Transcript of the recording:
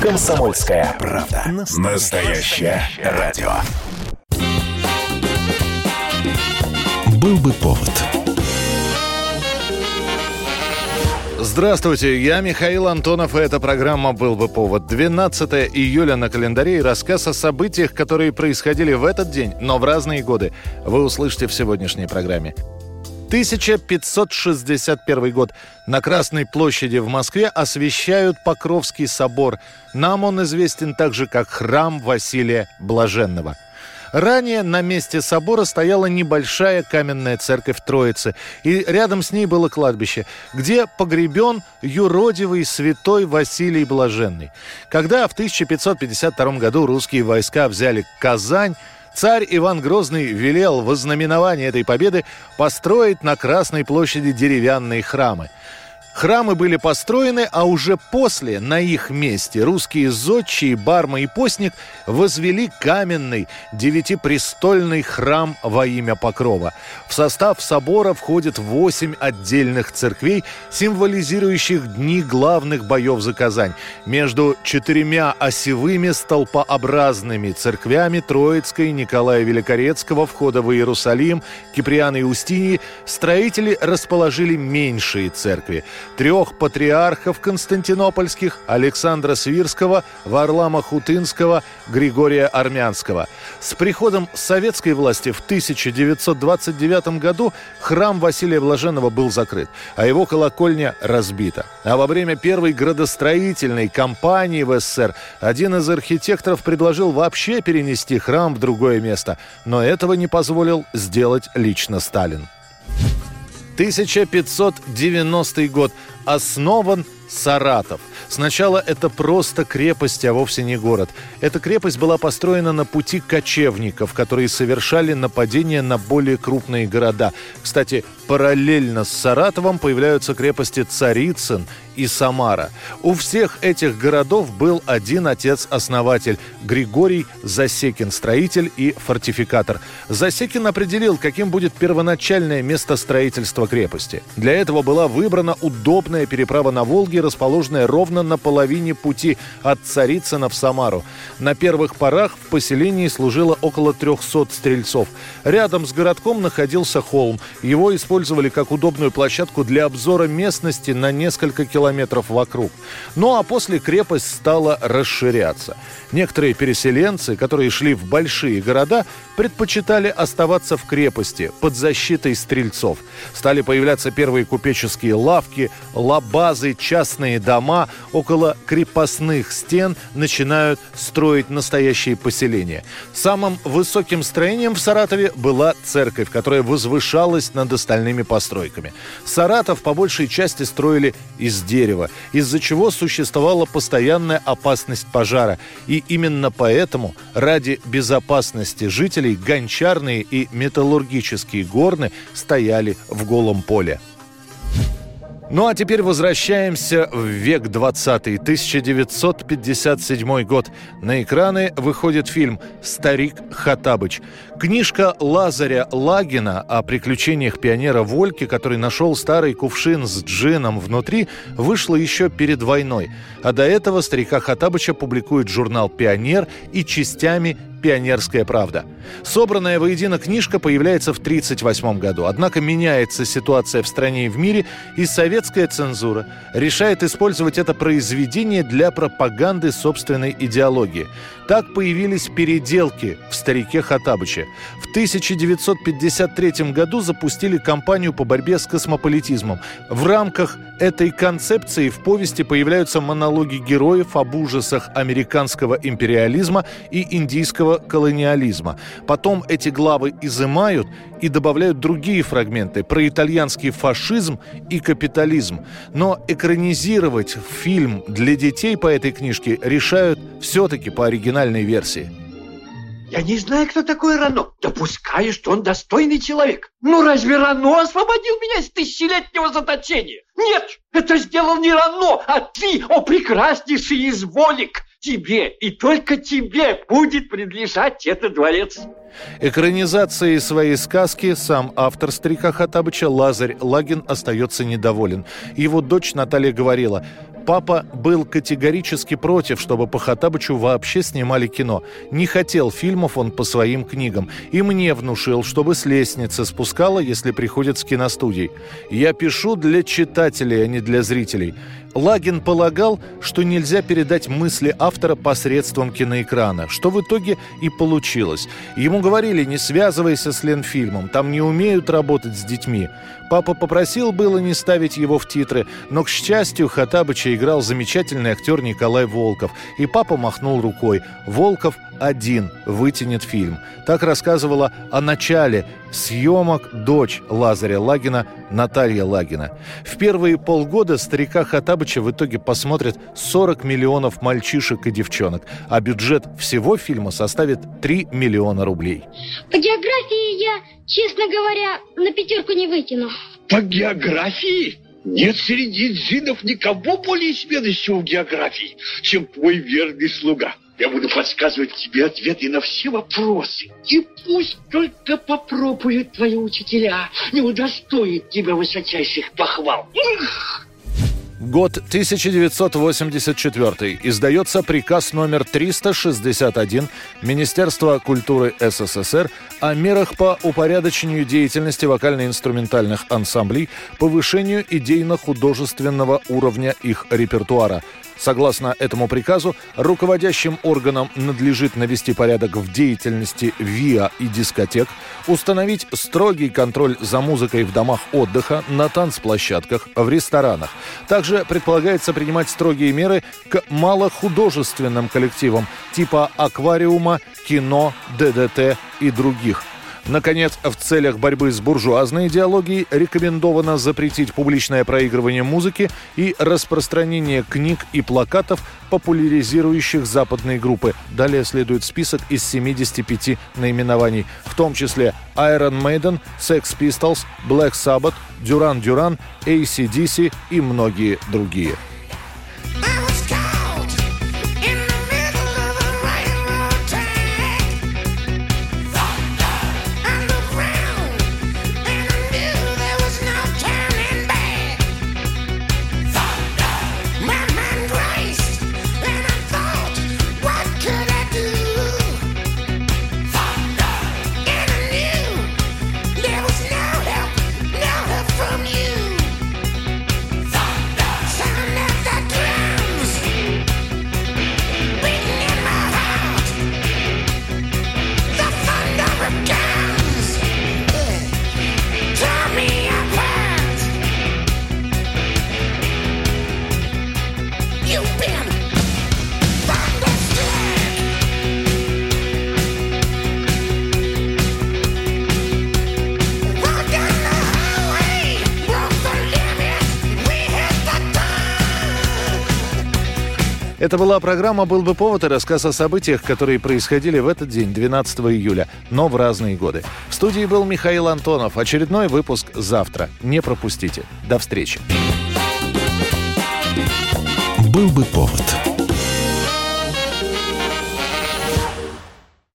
Комсомольская правда. Настоящее радио. Был бы повод. Здравствуйте, я Михаил Антонов, и эта программа «Был бы повод». 12 июля на календаре и рассказ о событиях, которые происходили в этот день, но в разные годы, вы услышите в сегодняшней программе. 1561 год. На Красной площади в Москве освещают Покровский собор. Нам он известен также как храм Василия Блаженного. Ранее на месте собора стояла небольшая каменная церковь Троицы, и рядом с ней было кладбище, где погребен юродивый святой Василий Блаженный. Когда в 1552 году русские войска взяли Казань, Царь Иван Грозный велел в ознаменование этой победы построить на Красной площади деревянные храмы. Храмы были построены, а уже после на их месте русские зодчие, Барма и Постник возвели каменный девятипрестольный храм во имя Покрова. В состав собора входит восемь отдельных церквей, символизирующих дни главных боев за Казань. Между четырьмя осевыми столпообразными церквями Троицкой, Николая Великорецкого, входа в Иерусалим, Киприана и Устинии строители расположили меньшие церкви – трех патриархов константинопольских Александра Свирского, Варлама Хутынского, Григория Армянского. С приходом советской власти в 1929 году храм Василия Блаженного был закрыт, а его колокольня разбита. А во время первой градостроительной кампании в СССР один из архитекторов предложил вообще перенести храм в другое место, но этого не позволил сделать лично Сталин. 1590 год. Основан Саратов. Сначала это просто крепость, а вовсе не город. Эта крепость была построена на пути кочевников, которые совершали нападения на более крупные города. Кстати, параллельно с Саратовом появляются крепости Царицын и Самара. У всех этих городов был один отец-основатель – Григорий Засекин, строитель и фортификатор. Засекин определил, каким будет первоначальное место строительства крепости. Для этого была выбрана удобная переправа на Волге, расположенная ровно на половине пути от Царицына в Самару. На первых порах в поселении служило около 300 стрельцов. Рядом с городком находился холм. Его использовали как удобную площадку для обзора местности на несколько километров вокруг. Ну а после крепость стала расширяться. Некоторые переселенцы, которые шли в большие города, предпочитали оставаться в крепости под защитой стрельцов. Стали появляться первые купеческие лавки, лабазы, частные дома. Около крепостных стен начинают строить настоящие поселения. Самым высоким строением в Саратове была церковь, которая возвышалась над остальными постройками. Саратов по большей части строили из дерева, из-за чего существовала постоянная опасность пожара. И именно поэтому ради безопасности жителей гончарные и металлургические горны стояли в голом поле. Ну а теперь возвращаемся в век 20 1957 год. На экраны выходит фильм «Старик Хатабыч». Книжка Лазаря Лагина о приключениях пионера Вольки, который нашел старый кувшин с джином внутри, вышла еще перед войной. А до этого старика Хатабыча публикует журнал «Пионер» и частями «Пионерская правда». Собранная воедино книжка появляется в 1938 году. Однако меняется ситуация в стране и в мире, и советская цензура решает использовать это произведение для пропаганды собственной идеологии. Так появились переделки в «Старике Хатабыче». В 1953 году запустили кампанию по борьбе с космополитизмом. В рамках этой концепции в повести появляются монологи героев об ужасах американского империализма и индийского колониализма. Потом эти главы изымают и добавляют другие фрагменты про итальянский фашизм и капитализм. Но экранизировать фильм для детей по этой книжке решают все-таки по оригинальной версии. Я не знаю, кто такой Рано. Допускаю, что он достойный человек. Ну разве Рано освободил меня из тысячелетнего заточения? Нет, это сделал не Рано, а ты, о прекраснейший изволик. Тебе и только тебе будет принадлежать этот дворец. Экранизацией своей сказки сам автор «Старика Хатабыча» Лазарь Лагин остается недоволен. Его дочь Наталья говорила, Папа был категорически против, чтобы по Хатабычу вообще снимали кино. Не хотел фильмов он по своим книгам. И мне внушил, чтобы с лестницы спускала, если приходит с киностудий. Я пишу для читателей, а не для зрителей. Лагин полагал, что нельзя передать мысли автора посредством киноэкрана, что в итоге и получилось. Ему говорили, не связывайся с Ленфильмом, там не умеют работать с детьми. Папа попросил было не ставить его в титры, но, к счастью, Хатабыча играл замечательный актер Николай Волков, и папа махнул рукой. Волков один вытянет фильм. Так рассказывала о начале съемок дочь Лазаря Лагина Наталья Лагина. В первые полгода старика Хатабыча в итоге посмотрят 40 миллионов мальчишек и девчонок, а бюджет всего фильма составит 3 миллиона рублей. По географии я, честно говоря, на пятерку не вытяну. По географии? Нет среди дзинов никого более сведущего в географии, чем твой верный слуга. Я буду подсказывать тебе ответы на все вопросы. И пусть только попробуют твои учителя, не удостоит тебя высочайших похвал. Год 1984. Издается приказ номер 361 Министерства культуры СССР о мерах по упорядочению деятельности вокально-инструментальных ансамблей, повышению идейно-художественного уровня их репертуара – Согласно этому приказу, руководящим органам надлежит навести порядок в деятельности ВИА и дискотек, установить строгий контроль за музыкой в домах отдыха, на танцплощадках, в ресторанах. Также предполагается принимать строгие меры к малохудожественным коллективам типа аквариума, кино, ДДТ и других – Наконец, в целях борьбы с буржуазной идеологией рекомендовано запретить публичное проигрывание музыки и распространение книг и плакатов, популяризирующих западные группы. Далее следует список из 75 наименований, в том числе Iron Maiden, Sex Pistols, Black Sabbath, Duran Duran, ACDC и многие другие. Это была программа «Был бы повод» и рассказ о событиях, которые происходили в этот день, 12 июля, но в разные годы. В студии был Михаил Антонов. Очередной выпуск завтра. Не пропустите. До встречи. «Был бы повод»